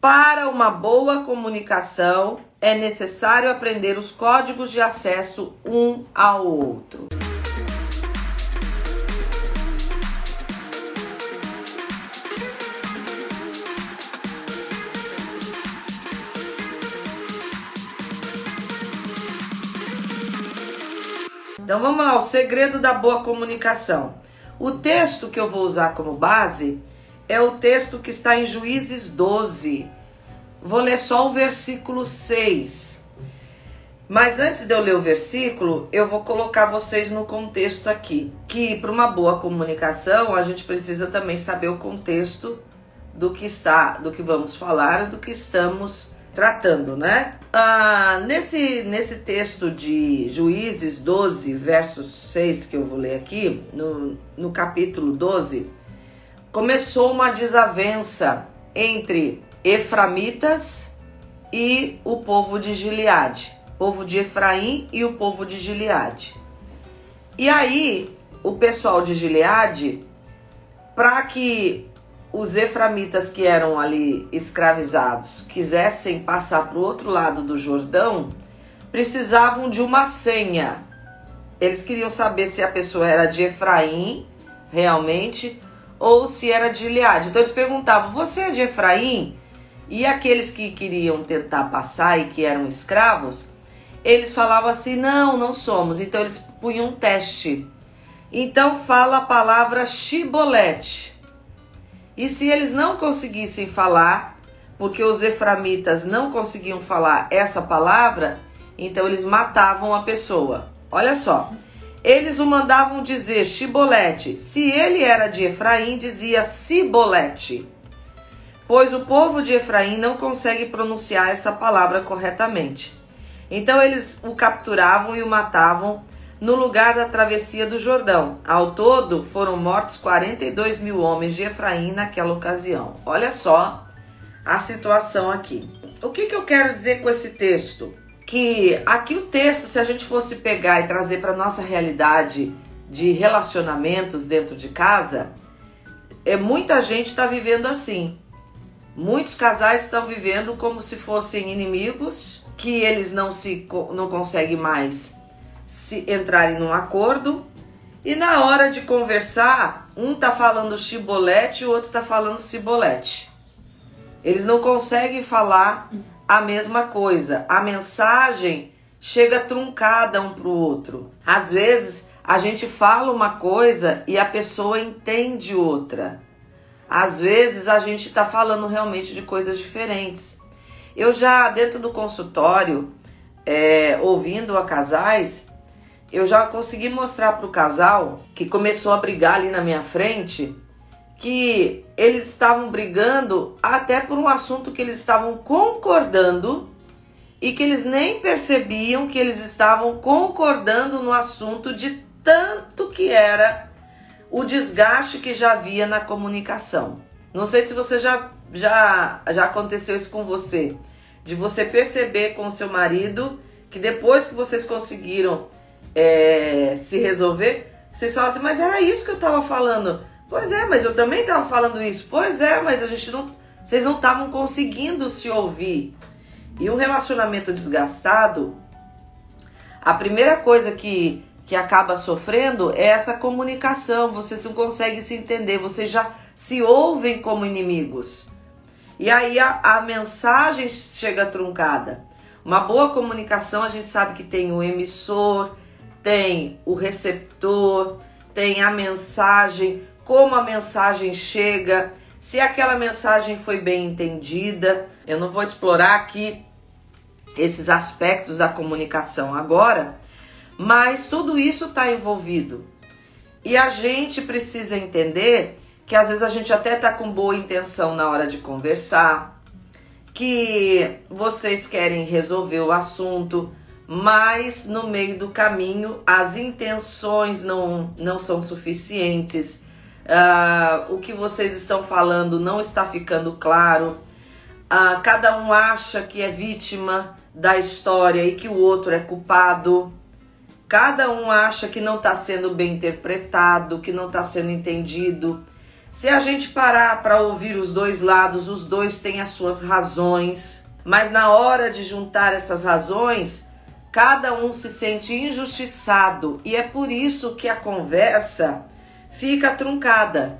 Para uma boa comunicação, é necessário aprender os códigos de acesso um ao outro. Então vamos lá, o segredo da boa comunicação. O texto que eu vou usar como base é o texto que está em Juízes 12. Vou ler só o versículo 6. Mas antes de eu ler o versículo, eu vou colocar vocês no contexto aqui. Que para uma boa comunicação, a gente precisa também saber o contexto do que está, do que vamos falar, do que estamos tratando, né? Ah, nesse, nesse texto de Juízes 12, versos 6, que eu vou ler aqui, no, no capítulo 12, começou uma desavença entre Eframitas e o povo de Gileade, povo de Efraim e o povo de Gileade. E aí, o pessoal de Gileade, para que os eframitas que eram ali escravizados quisessem passar para o outro lado do Jordão, precisavam de uma senha. Eles queriam saber se a pessoa era de Efraim, realmente, ou se era de Gileade. Então eles perguntavam: Você é de Efraim? E aqueles que queriam tentar passar e que eram escravos, eles falavam assim: Não, não somos. Então eles punham um teste. Então fala a palavra chibolete. E se eles não conseguissem falar, porque os eframitas não conseguiam falar essa palavra, então eles matavam a pessoa. Olha só. Eles o mandavam dizer Chibolete. Se ele era de Efraim, dizia Cibolete. Pois o povo de Efraim não consegue pronunciar essa palavra corretamente. Então eles o capturavam e o matavam no lugar da travessia do Jordão. Ao todo, foram mortos 42 mil homens de Efraim naquela ocasião. Olha só a situação aqui. O que, que eu quero dizer com esse texto? Que aqui o texto, se a gente fosse pegar e trazer para nossa realidade de relacionamentos dentro de casa, é muita gente está vivendo assim. Muitos casais estão vivendo como se fossem inimigos, que eles não se não conseguem mais se entrarem num acordo e na hora de conversar, um tá falando chibolete e o outro tá falando cibolete. Eles não conseguem falar a mesma coisa. A mensagem chega truncada um pro outro. Às vezes a gente fala uma coisa e a pessoa entende outra. Às vezes a gente está falando realmente de coisas diferentes. Eu já dentro do consultório, é, ouvindo a casais, eu já consegui mostrar para o casal que começou a brigar ali na minha frente que eles estavam brigando até por um assunto que eles estavam concordando e que eles nem percebiam que eles estavam concordando no assunto de tanto que era o desgaste que já havia na comunicação. Não sei se você já já já aconteceu isso com você, de você perceber com o seu marido que depois que vocês conseguiram é, se resolver, vocês falam assim, mas era isso que eu estava falando. Pois é, mas eu também estava falando isso. Pois é, mas a gente não. Vocês não estavam conseguindo se ouvir. E um relacionamento desgastado, a primeira coisa que, que acaba sofrendo é essa comunicação. Vocês não conseguem se entender, vocês já se ouvem como inimigos. E aí a, a mensagem chega truncada. Uma boa comunicação, a gente sabe que tem o emissor, tem o receptor, tem a mensagem, como a mensagem chega, se aquela mensagem foi bem entendida. Eu não vou explorar aqui esses aspectos da comunicação agora, mas tudo isso está envolvido. E a gente precisa entender que às vezes a gente até está com boa intenção na hora de conversar, que vocês querem resolver o assunto, mas no meio do caminho as intenções não, não são suficientes, uh, o que vocês estão falando não está ficando claro, uh, cada um acha que é vítima da história e que o outro é culpado, cada um acha que não está sendo bem interpretado, que não está sendo entendido. Se a gente parar para ouvir os dois lados, os dois têm as suas razões, mas na hora de juntar essas razões, cada um se sente injustiçado. E é por isso que a conversa fica truncada.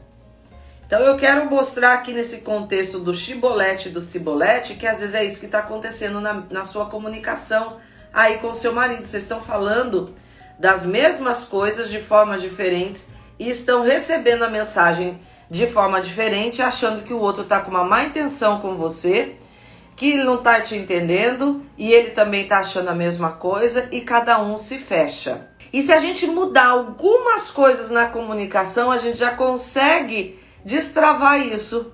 Então eu quero mostrar aqui nesse contexto do chibolete do cibolete que às vezes é isso que está acontecendo na, na sua comunicação aí com o seu marido. Vocês estão falando das mesmas coisas de formas diferentes e estão recebendo a mensagem de forma diferente, achando que o outro está com uma má intenção com você, que ele não está te entendendo e ele também está achando a mesma coisa e cada um se fecha. E se a gente mudar algumas coisas na comunicação, a gente já consegue destravar isso.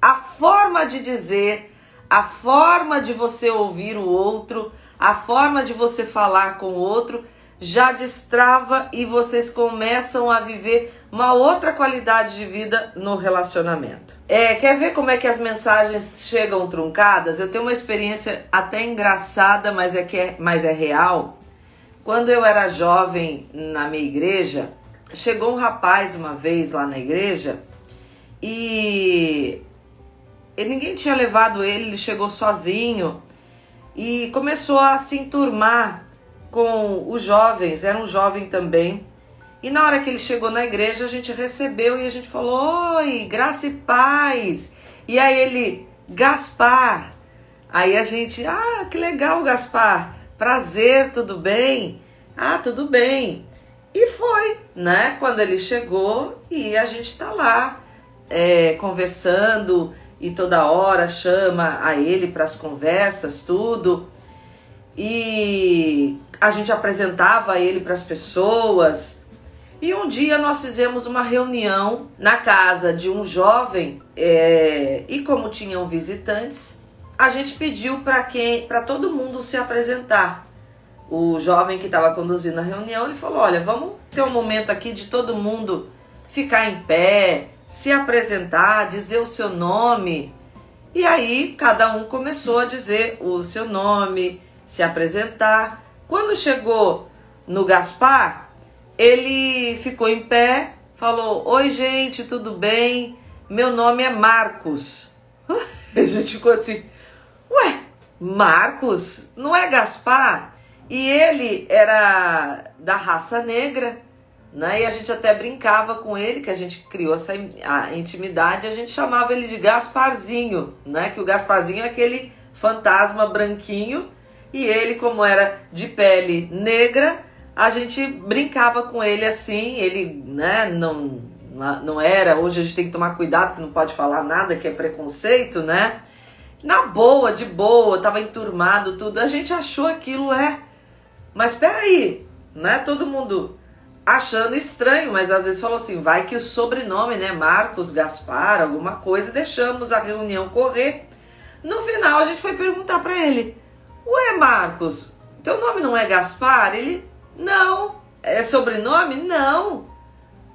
A forma de dizer, a forma de você ouvir o outro, a forma de você falar com o outro já destrava e vocês começam a viver uma outra qualidade de vida no relacionamento. É, quer ver como é que as mensagens chegam truncadas? Eu tenho uma experiência até engraçada, mas é que é, mas é real. Quando eu era jovem na minha igreja, chegou um rapaz uma vez lá na igreja e, e ninguém tinha levado ele, ele chegou sozinho e começou a se enturmar com os jovens, era um jovem também. E na hora que ele chegou na igreja, a gente recebeu e a gente falou: Oi, graça e paz. E aí ele, Gaspar. Aí a gente, ah, que legal, Gaspar. Prazer, tudo bem? Ah, tudo bem. E foi, né? Quando ele chegou e a gente tá lá é, conversando e toda hora chama a ele para as conversas, tudo. E a gente apresentava ele para as pessoas. E um dia nós fizemos uma reunião na casa de um jovem é, e como tinham visitantes, a gente pediu para quem, para todo mundo se apresentar. O jovem que estava conduzindo a reunião, ele falou: "Olha, vamos ter um momento aqui de todo mundo ficar em pé, se apresentar, dizer o seu nome. E aí cada um começou a dizer o seu nome, se apresentar. Quando chegou no Gaspar, ele ficou em pé, falou: Oi, gente, tudo bem? Meu nome é Marcos. A gente ficou assim: Ué, Marcos? Não é Gaspar? E ele era da raça negra né? E a gente até brincava com ele, que a gente criou essa a intimidade, a gente chamava ele de Gasparzinho, né? Que o Gasparzinho é aquele fantasma branquinho e ele, como era de pele negra, a gente brincava com ele assim, ele, né, não não era, hoje a gente tem que tomar cuidado que não pode falar nada que é preconceito, né? Na boa, de boa, tava enturmado tudo. A gente achou aquilo é. Mas peraí, né? Todo mundo achando estranho, mas às vezes falou assim, vai que o sobrenome, né, Marcos, Gaspar, alguma coisa, deixamos a reunião correr. No final a gente foi perguntar para ele, ué Marcos, teu nome não é Gaspar? Ele, não. É sobrenome? Não.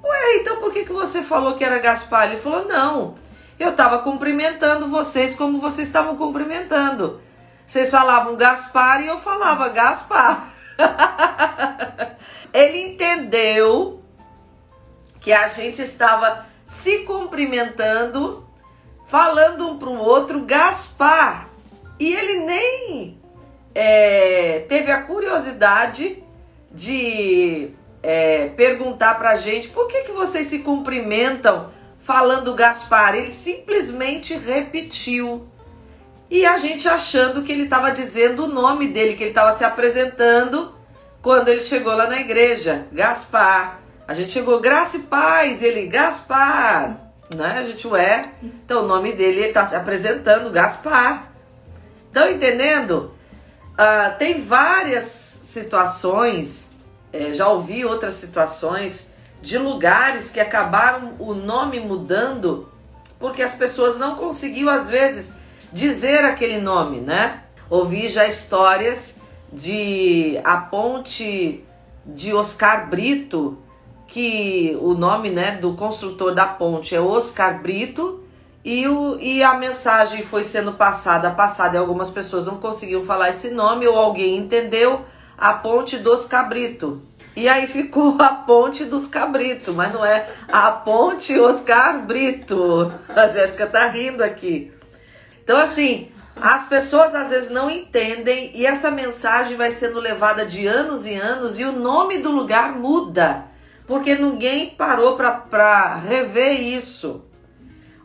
Ué, então por que, que você falou que era Gaspar? Ele falou, não. Eu estava cumprimentando vocês como vocês estavam cumprimentando. Vocês falavam Gaspar e eu falava Gaspar. ele entendeu que a gente estava se cumprimentando, falando um para o outro, Gaspar. E ele nem é, teve a curiosidade de é, perguntar para a gente por que, que vocês se cumprimentam falando Gaspar. Ele simplesmente repetiu. E a gente achando que ele estava dizendo o nome dele, que ele estava se apresentando quando ele chegou lá na igreja, Gaspar. A gente chegou, graça e paz, ele, Gaspar, né? A gente, ué, então o nome dele, ele tá se apresentando, Gaspar. Estão entendendo? Uh, tem várias situações, é, já ouvi outras situações de lugares que acabaram o nome mudando porque as pessoas não conseguiam, às vezes, dizer aquele nome, né? Ouvi já histórias de a ponte de Oscar Brito, que o nome né, do construtor da ponte é Oscar Brito, e, o, e a mensagem foi sendo passada, passada, e algumas pessoas não conseguiam falar esse nome, ou alguém entendeu a ponte dos Cabrito. E aí ficou a ponte dos cabritos, mas não é a ponte Oscar Brito. A Jéssica tá rindo aqui. Então, assim, as pessoas às vezes não entendem e essa mensagem vai sendo levada de anos e anos e o nome do lugar muda, porque ninguém parou para rever isso.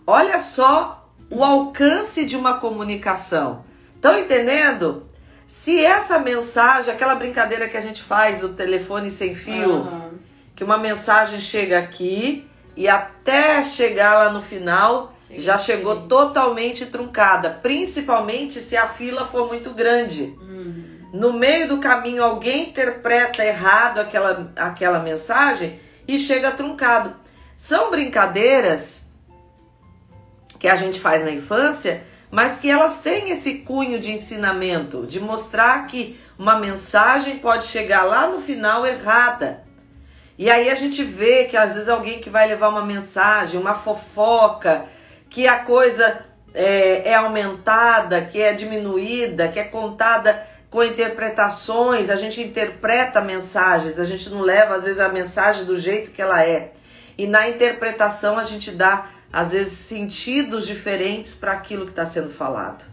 Olha só o alcance de uma comunicação. Estão entendendo? Se essa mensagem, aquela brincadeira que a gente faz, o telefone sem fio, uhum. que uma mensagem chega aqui e até chegar lá no final chega já chegou totalmente truncada, principalmente se a fila for muito grande. Uhum. No meio do caminho alguém interpreta errado aquela, aquela mensagem e chega truncado. São brincadeiras que a gente faz na infância mas que elas têm esse cunho de ensinamento, de mostrar que uma mensagem pode chegar lá no final errada. E aí a gente vê que às vezes alguém que vai levar uma mensagem, uma fofoca, que a coisa é, é aumentada, que é diminuída, que é contada com interpretações, a gente interpreta mensagens, a gente não leva às vezes a mensagem do jeito que ela é. E na interpretação a gente dá às vezes sentidos diferentes para aquilo que está sendo falado.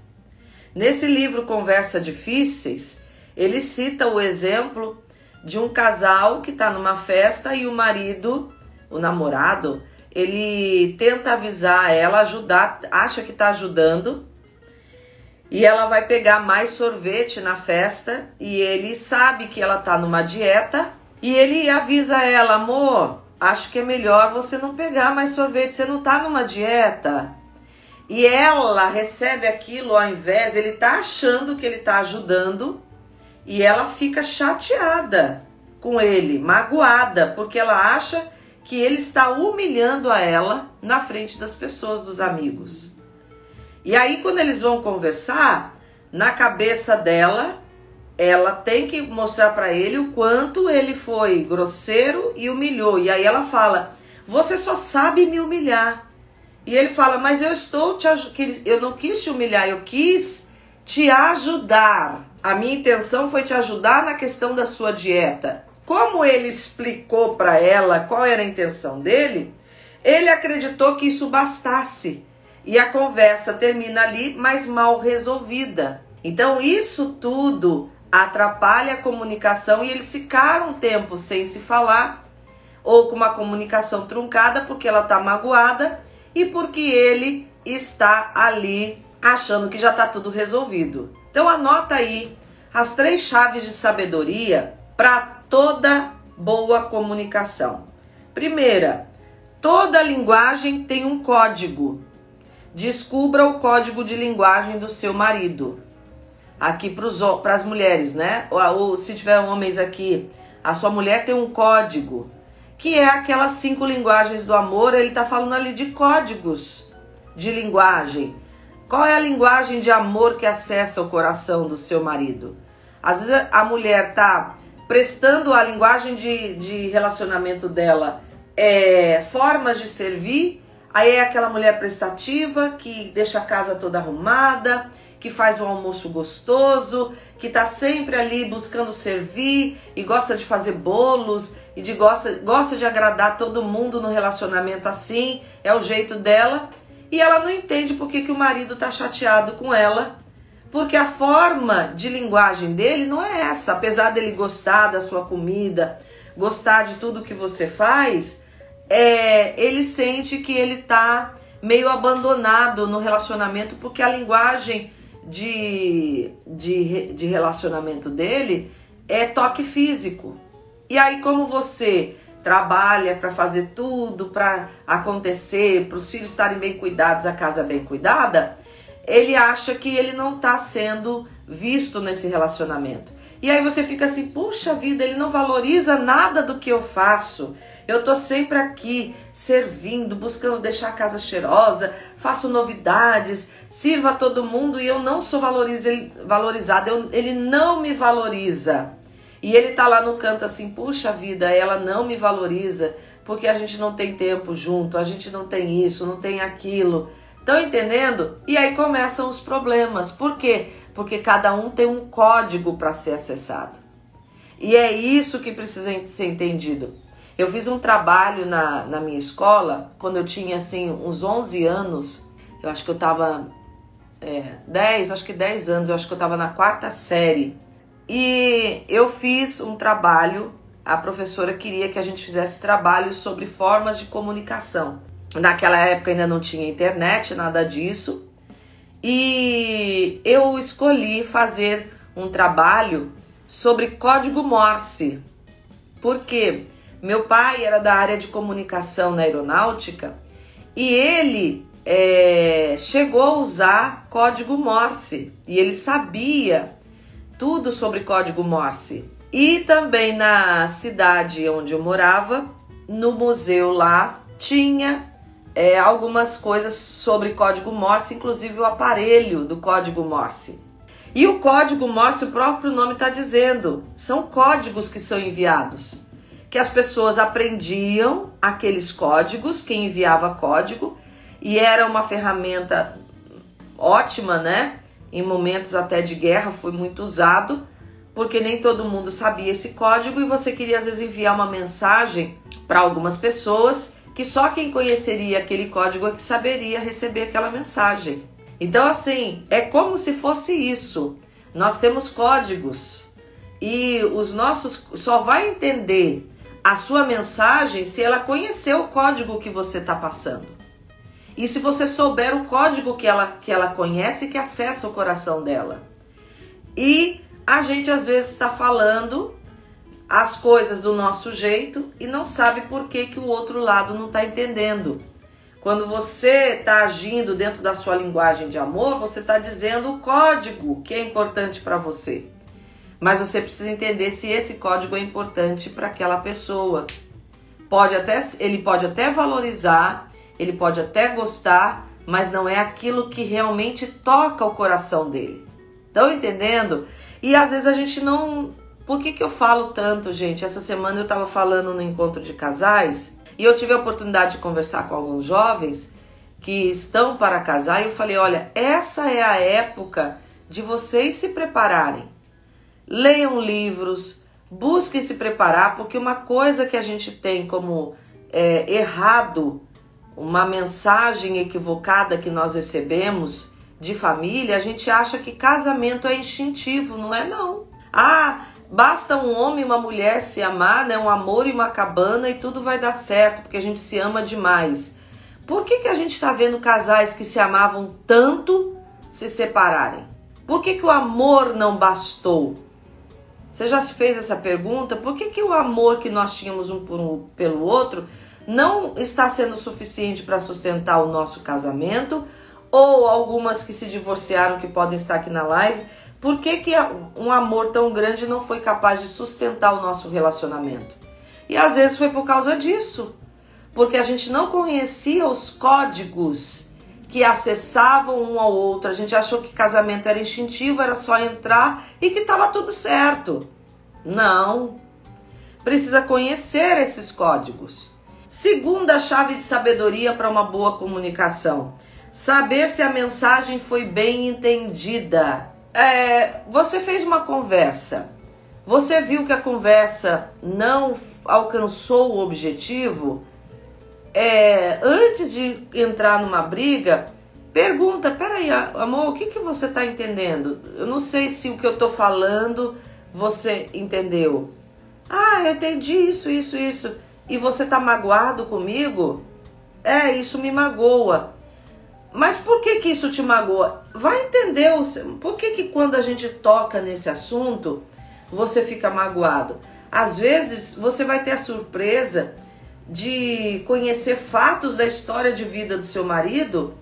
Nesse livro Conversa Difíceis, ele cita o exemplo de um casal que está numa festa e o marido, o namorado, ele tenta avisar ela, ajudar, acha que está ajudando, e ela vai pegar mais sorvete na festa e ele sabe que ela está numa dieta e ele avisa ela, amor, acho que é melhor você não pegar mais sorvete, você não tá numa dieta. E ela recebe aquilo ao invés, ele tá achando que ele tá ajudando e ela fica chateada com ele, magoada, porque ela acha que ele está humilhando a ela na frente das pessoas, dos amigos. E aí quando eles vão conversar, na cabeça dela, ela tem que mostrar para ele o quanto ele foi grosseiro e humilhou. E aí ela fala: "Você só sabe me humilhar". E ele fala: "Mas eu estou te eu não quis te humilhar, eu quis te ajudar. A minha intenção foi te ajudar na questão da sua dieta". Como ele explicou para ela qual era a intenção dele, ele acreditou que isso bastasse. E a conversa termina ali, mas mal resolvida. Então, isso tudo atrapalha a comunicação e eles ficaram um tempo sem se falar ou com uma comunicação truncada porque ela está magoada e porque ele está ali achando que já está tudo resolvido. Então anota aí as três chaves de sabedoria para toda boa comunicação. Primeira, toda linguagem tem um código. Descubra o código de linguagem do seu marido aqui para as mulheres, né? Ou, ou se tiver homens aqui, a sua mulher tem um código, que é aquelas cinco linguagens do amor. Ele está falando ali de códigos de linguagem. Qual é a linguagem de amor que acessa o coração do seu marido? Às vezes a mulher tá prestando a linguagem de, de relacionamento dela é, formas de servir, aí é aquela mulher prestativa que deixa a casa toda arrumada, que faz um almoço gostoso, que está sempre ali buscando servir e gosta de fazer bolos e de gosta, gosta de agradar todo mundo no relacionamento assim, é o jeito dela. E ela não entende por que, que o marido está chateado com ela, porque a forma de linguagem dele não é essa. Apesar dele gostar da sua comida, gostar de tudo que você faz, é, ele sente que ele está meio abandonado no relacionamento porque a linguagem de, de, de relacionamento dele é toque físico. E aí, como você trabalha para fazer tudo para acontecer, para os filhos estarem bem cuidados, a casa bem cuidada, ele acha que ele não está sendo visto nesse relacionamento. E aí você fica assim, puxa vida, ele não valoriza nada do que eu faço. Eu tô sempre aqui servindo, buscando deixar a casa cheirosa, faço novidades, sirva todo mundo e eu não sou valorizada, eu, ele não me valoriza. E ele tá lá no canto assim, puxa vida, ela não me valoriza, porque a gente não tem tempo junto, a gente não tem isso, não tem aquilo. Estão entendendo? E aí começam os problemas. Por quê? Porque cada um tem um código para ser acessado. E é isso que precisa ser entendido. Eu fiz um trabalho na, na minha escola, quando eu tinha assim uns 11 anos, eu acho que eu tava é, 10, acho que 10 anos, eu acho que eu tava na quarta série. E eu fiz um trabalho, a professora queria que a gente fizesse trabalho sobre formas de comunicação. Naquela época ainda não tinha internet, nada disso. E eu escolhi fazer um trabalho sobre código Morse. Porque meu pai era da área de comunicação na aeronáutica e ele é, chegou a usar código Morse e ele sabia tudo sobre código Morse. E também na cidade onde eu morava, no museu lá, tinha é, algumas coisas sobre código Morse, inclusive o aparelho do código Morse. E o código Morse, o próprio nome está dizendo, são códigos que são enviados. Que as pessoas aprendiam aqueles códigos, quem enviava código, e era uma ferramenta ótima, né? Em momentos até de guerra foi muito usado, porque nem todo mundo sabia esse código e você queria às vezes enviar uma mensagem para algumas pessoas que só quem conheceria aquele código é que saberia receber aquela mensagem. Então, assim, é como se fosse isso. Nós temos códigos e os nossos só vai entender a sua mensagem se ela conhecer o código que você está passando. E se você souber o código que ela, que ela conhece que acessa o coração dela. E a gente às vezes está falando as coisas do nosso jeito e não sabe por que, que o outro lado não está entendendo. Quando você está agindo dentro da sua linguagem de amor, você está dizendo o código que é importante para você. Mas você precisa entender se esse código é importante para aquela pessoa. Pode até, ele pode até valorizar, ele pode até gostar, mas não é aquilo que realmente toca o coração dele. Estão entendendo? E às vezes a gente não. Por que, que eu falo tanto, gente? Essa semana eu estava falando no encontro de casais e eu tive a oportunidade de conversar com alguns jovens que estão para casar e eu falei: olha, essa é a época de vocês se prepararem. Leiam livros, busquem se preparar, porque uma coisa que a gente tem como é, errado, uma mensagem equivocada que nós recebemos de família, a gente acha que casamento é instintivo, não é não. Ah, Basta um homem e uma mulher se amar, né? Um amor e uma cabana e tudo vai dar certo, porque a gente se ama demais. Por que, que a gente está vendo casais que se amavam tanto se separarem? Por que, que o amor não bastou? Você já se fez essa pergunta? Por que, que o amor que nós tínhamos um, por um pelo outro não está sendo suficiente para sustentar o nosso casamento? Ou algumas que se divorciaram que podem estar aqui na live por que, que um amor tão grande não foi capaz de sustentar o nosso relacionamento? E às vezes foi por causa disso, porque a gente não conhecia os códigos que acessavam um ao outro. A gente achou que casamento era instintivo, era só entrar e que estava tudo certo. Não. Precisa conhecer esses códigos. Segunda chave de sabedoria para uma boa comunicação: saber se a mensagem foi bem entendida é, você fez uma conversa, você viu que a conversa não alcançou o objetivo, é, antes de entrar numa briga, pergunta: peraí, amor, o que, que você está entendendo? Eu não sei se o que eu estou falando você entendeu. Ah, eu entendi isso, isso, isso. E você está magoado comigo? É, isso me magoa. Mas por que que isso te magoa? Vai entender o, por que que quando a gente toca nesse assunto, você fica magoado. Às vezes você vai ter a surpresa de conhecer fatos da história de vida do seu marido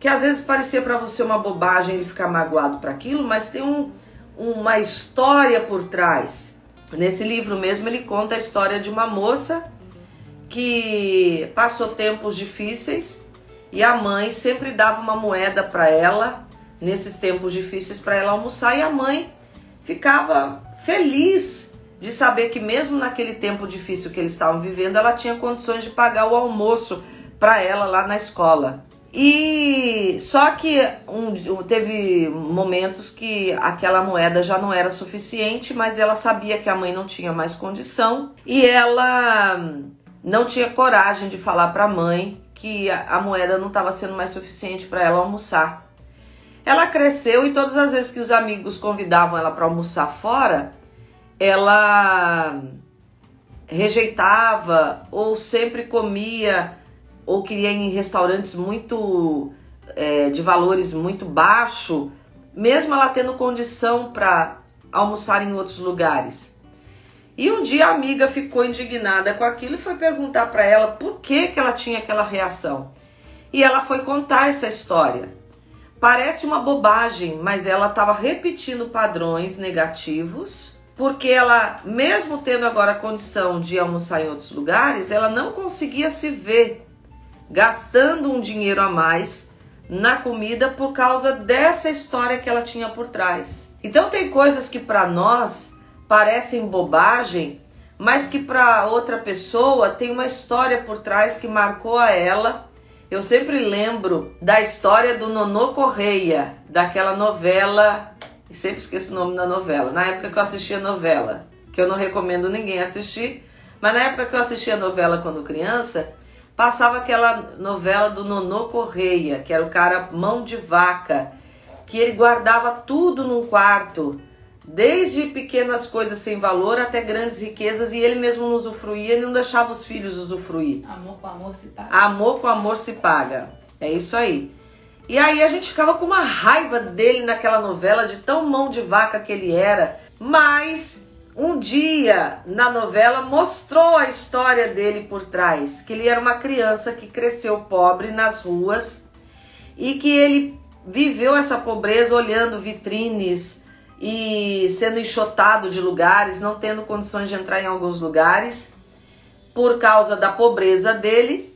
que às vezes parecia para você uma bobagem ele ficar magoado para aquilo, mas tem um, uma história por trás. Nesse livro mesmo ele conta a história de uma moça que passou tempos difíceis e a mãe sempre dava uma moeda para ela nesses tempos difíceis para ela almoçar e a mãe ficava feliz de saber que mesmo naquele tempo difícil que eles estavam vivendo, ela tinha condições de pagar o almoço para ela lá na escola. E só que um, teve momentos que aquela moeda já não era suficiente, mas ela sabia que a mãe não tinha mais condição e ela não tinha coragem de falar para a mãe que a, a moeda não estava sendo mais suficiente para ela almoçar. Ela cresceu e todas as vezes que os amigos convidavam ela para almoçar fora, ela rejeitava ou sempre comia ou queria ir em restaurantes muito é, de valores muito baixo, mesmo ela tendo condição para almoçar em outros lugares. E um dia a amiga ficou indignada com aquilo e foi perguntar para ela por que, que ela tinha aquela reação. E ela foi contar essa história. Parece uma bobagem, mas ela estava repetindo padrões negativos, porque ela, mesmo tendo agora a condição de almoçar em outros lugares, ela não conseguia se ver gastando um dinheiro a mais na comida por causa dessa história que ela tinha por trás. Então tem coisas que para nós parecem bobagem, mas que para outra pessoa tem uma história por trás que marcou a ela. Eu sempre lembro da história do Nonô Correia, daquela novela, e sempre esqueço o nome da novela. Na época que eu assistia novela, que eu não recomendo ninguém assistir, mas na época que eu assistia novela quando criança, passava aquela novela do Nonô Correia, que era o cara mão de vaca, que ele guardava tudo num quarto, desde pequenas coisas sem valor até grandes riquezas, e ele mesmo não usufruía e não deixava os filhos usufruir. Amor com amor se paga. Amor com amor se paga. É isso aí. E aí a gente ficava com uma raiva dele naquela novela, de tão mão de vaca que ele era, mas um dia na novela mostrou a história dele por trás, que ele era uma criança que cresceu pobre nas ruas e que ele viveu essa pobreza olhando vitrines e sendo enxotado de lugares, não tendo condições de entrar em alguns lugares por causa da pobreza dele.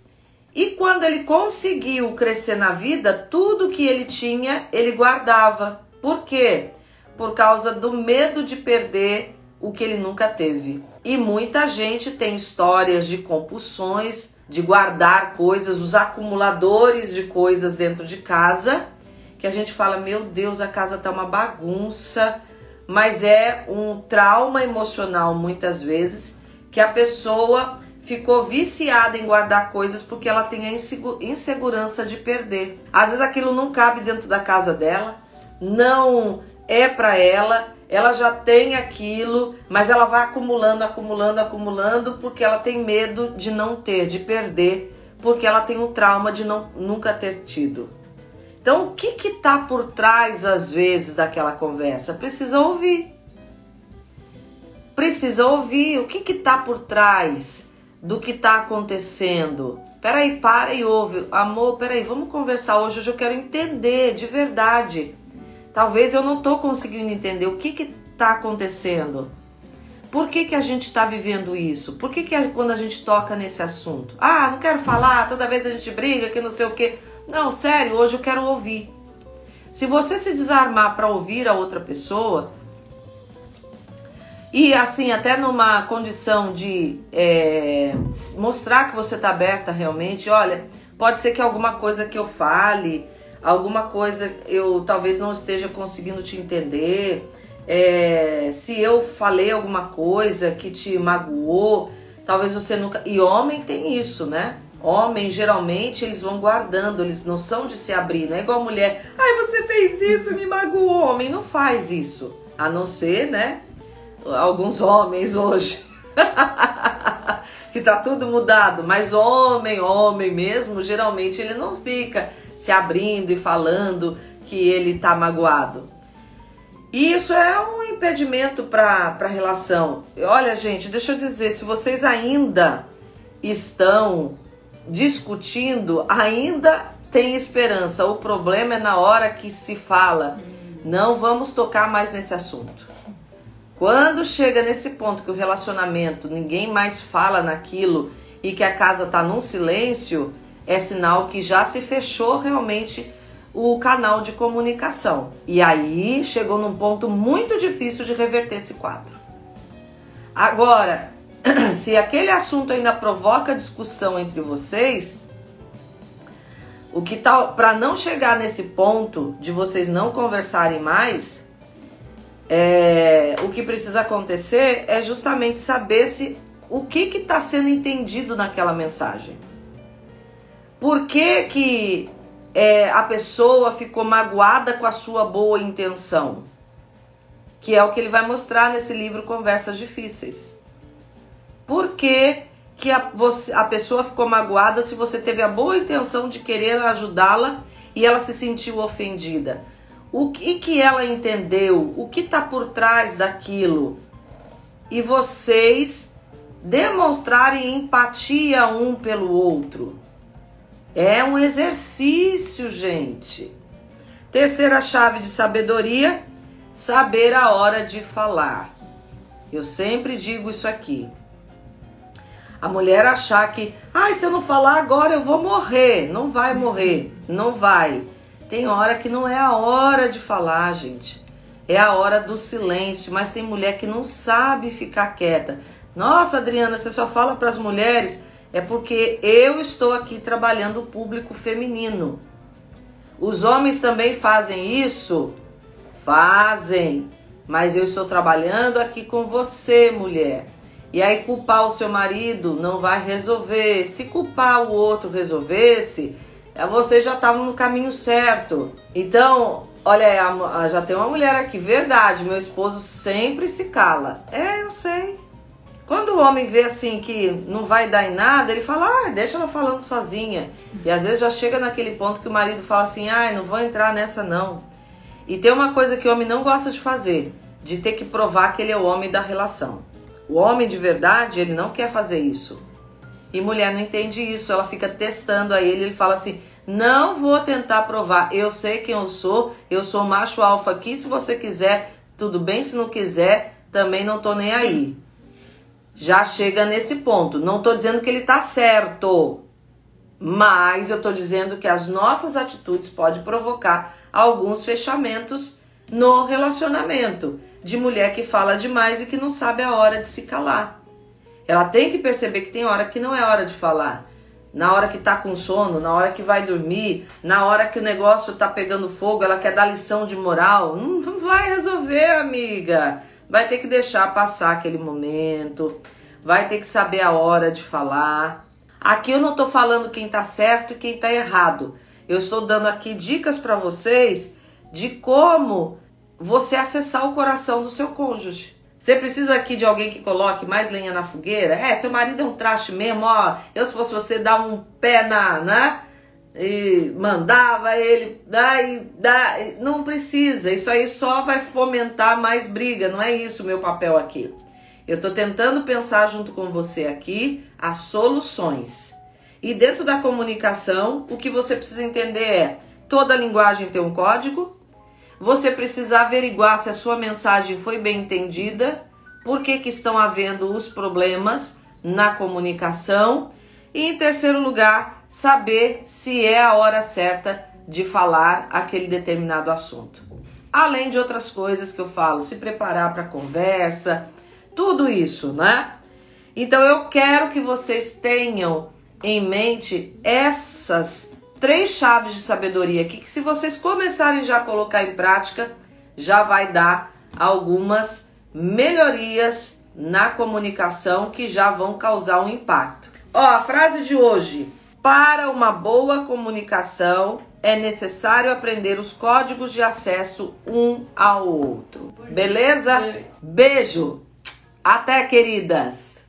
E quando ele conseguiu crescer na vida, tudo que ele tinha, ele guardava. Por quê? Por causa do medo de perder o que ele nunca teve. E muita gente tem histórias de compulsões, de guardar coisas, os acumuladores de coisas dentro de casa, que a gente fala: meu Deus, a casa tá uma bagunça, mas é um trauma emocional muitas vezes que a pessoa ficou viciada em guardar coisas porque ela tem a insegurança de perder. Às vezes aquilo não cabe dentro da casa dela, não é para ela ela já tem aquilo, mas ela vai acumulando, acumulando, acumulando, porque ela tem medo de não ter, de perder, porque ela tem um trauma de não, nunca ter tido. Então, o que que tá por trás às vezes daquela conversa? Precisa ouvir. Precisa ouvir o que que tá por trás do que tá acontecendo. Peraí, para e ouve. Amor, peraí, vamos conversar hoje. Hoje eu quero entender de verdade Talvez eu não estou conseguindo entender o que está acontecendo. Por que, que a gente está vivendo isso? Por que, que quando a gente toca nesse assunto? Ah, não quero falar, toda vez a gente briga, que não sei o quê. Não, sério, hoje eu quero ouvir. Se você se desarmar para ouvir a outra pessoa, e assim, até numa condição de é, mostrar que você está aberta realmente, olha, pode ser que alguma coisa que eu fale alguma coisa eu talvez não esteja conseguindo te entender, é, se eu falei alguma coisa que te magoou, talvez você nunca. E homem tem isso, né? Homem, geralmente, eles vão guardando, eles não são de se abrir, não é igual mulher. Ai, você fez isso, me magoou. Homem não faz isso. A não ser, né? Alguns homens hoje. que tá tudo mudado. Mas homem, homem mesmo, geralmente ele não fica se abrindo e falando que ele está magoado. E isso é um impedimento para a relação. Olha, gente, deixa eu dizer, se vocês ainda estão discutindo, ainda tem esperança. O problema é na hora que se fala, não vamos tocar mais nesse assunto. Quando chega nesse ponto que o relacionamento, ninguém mais fala naquilo e que a casa está num silêncio, é sinal que já se fechou realmente o canal de comunicação. E aí chegou num ponto muito difícil de reverter esse quadro. Agora, se aquele assunto ainda provoca discussão entre vocês, O que tal para não chegar nesse ponto de vocês não conversarem mais, é, o que precisa acontecer é justamente saber se o que está sendo entendido naquela mensagem. Por que, que é, a pessoa ficou magoada com a sua boa intenção? Que é o que ele vai mostrar nesse livro Conversas Difíceis. Por que, que a, você, a pessoa ficou magoada se você teve a boa intenção de querer ajudá-la e ela se sentiu ofendida? O que, que ela entendeu? O que está por trás daquilo? E vocês demonstrarem empatia um pelo outro. É um exercício, gente. Terceira chave de sabedoria: saber a hora de falar. Eu sempre digo isso aqui. A mulher achar que, ai, se eu não falar agora eu vou morrer. Não vai morrer, não vai. Tem hora que não é a hora de falar, gente. É a hora do silêncio, mas tem mulher que não sabe ficar quieta. Nossa, Adriana, você só fala para as mulheres é porque eu estou aqui trabalhando o público feminino. Os homens também fazem isso? Fazem. Mas eu estou trabalhando aqui com você, mulher. E aí culpar o seu marido não vai resolver. Se culpar o outro resolvesse, é, você já estava no caminho certo. Então, olha, já tem uma mulher aqui, verdade, meu esposo sempre se cala. É, eu sei. Quando o homem vê assim que não vai dar em nada, ele fala, ah, deixa ela falando sozinha. E às vezes já chega naquele ponto que o marido fala assim, ah, não vou entrar nessa não. E tem uma coisa que o homem não gosta de fazer, de ter que provar que ele é o homem da relação. O homem de verdade, ele não quer fazer isso. E mulher não entende isso, ela fica testando a ele, ele fala assim: "Não vou tentar provar, eu sei quem eu sou, eu sou macho alfa aqui, se você quiser, tudo bem, se não quiser, também não tô nem aí" já chega nesse ponto. Não estou dizendo que ele está certo, mas eu estou dizendo que as nossas atitudes podem provocar alguns fechamentos no relacionamento de mulher que fala demais e que não sabe a hora de se calar. Ela tem que perceber que tem hora que não é hora de falar. Na hora que tá com sono, na hora que vai dormir, na hora que o negócio tá pegando fogo, ela quer dar lição de moral. Não vai resolver, amiga vai ter que deixar passar aquele momento, vai ter que saber a hora de falar. Aqui eu não estou falando quem está certo e quem está errado. Eu estou dando aqui dicas para vocês de como você acessar o coração do seu cônjuge. Você precisa aqui de alguém que coloque mais lenha na fogueira? É, seu marido é um traste mesmo, ó. Eu, se fosse você, dar um pé na, né? e mandava ele, daí, daí, não precisa, isso aí só vai fomentar mais briga, não é isso o meu papel aqui. Eu estou tentando pensar junto com você aqui as soluções. E dentro da comunicação, o que você precisa entender é: toda linguagem tem um código, você precisa averiguar se a sua mensagem foi bem entendida, por que, que estão havendo os problemas na comunicação, e em terceiro lugar, saber se é a hora certa de falar aquele determinado assunto. Além de outras coisas que eu falo, se preparar para a conversa, tudo isso, né? Então eu quero que vocês tenham em mente essas três chaves de sabedoria aqui, que se vocês começarem já a colocar em prática, já vai dar algumas melhorias na comunicação que já vão causar um impacto. Ó, a frase de hoje: para uma boa comunicação, é necessário aprender os códigos de acesso um ao outro. Beleza? Beijo. Até, queridas.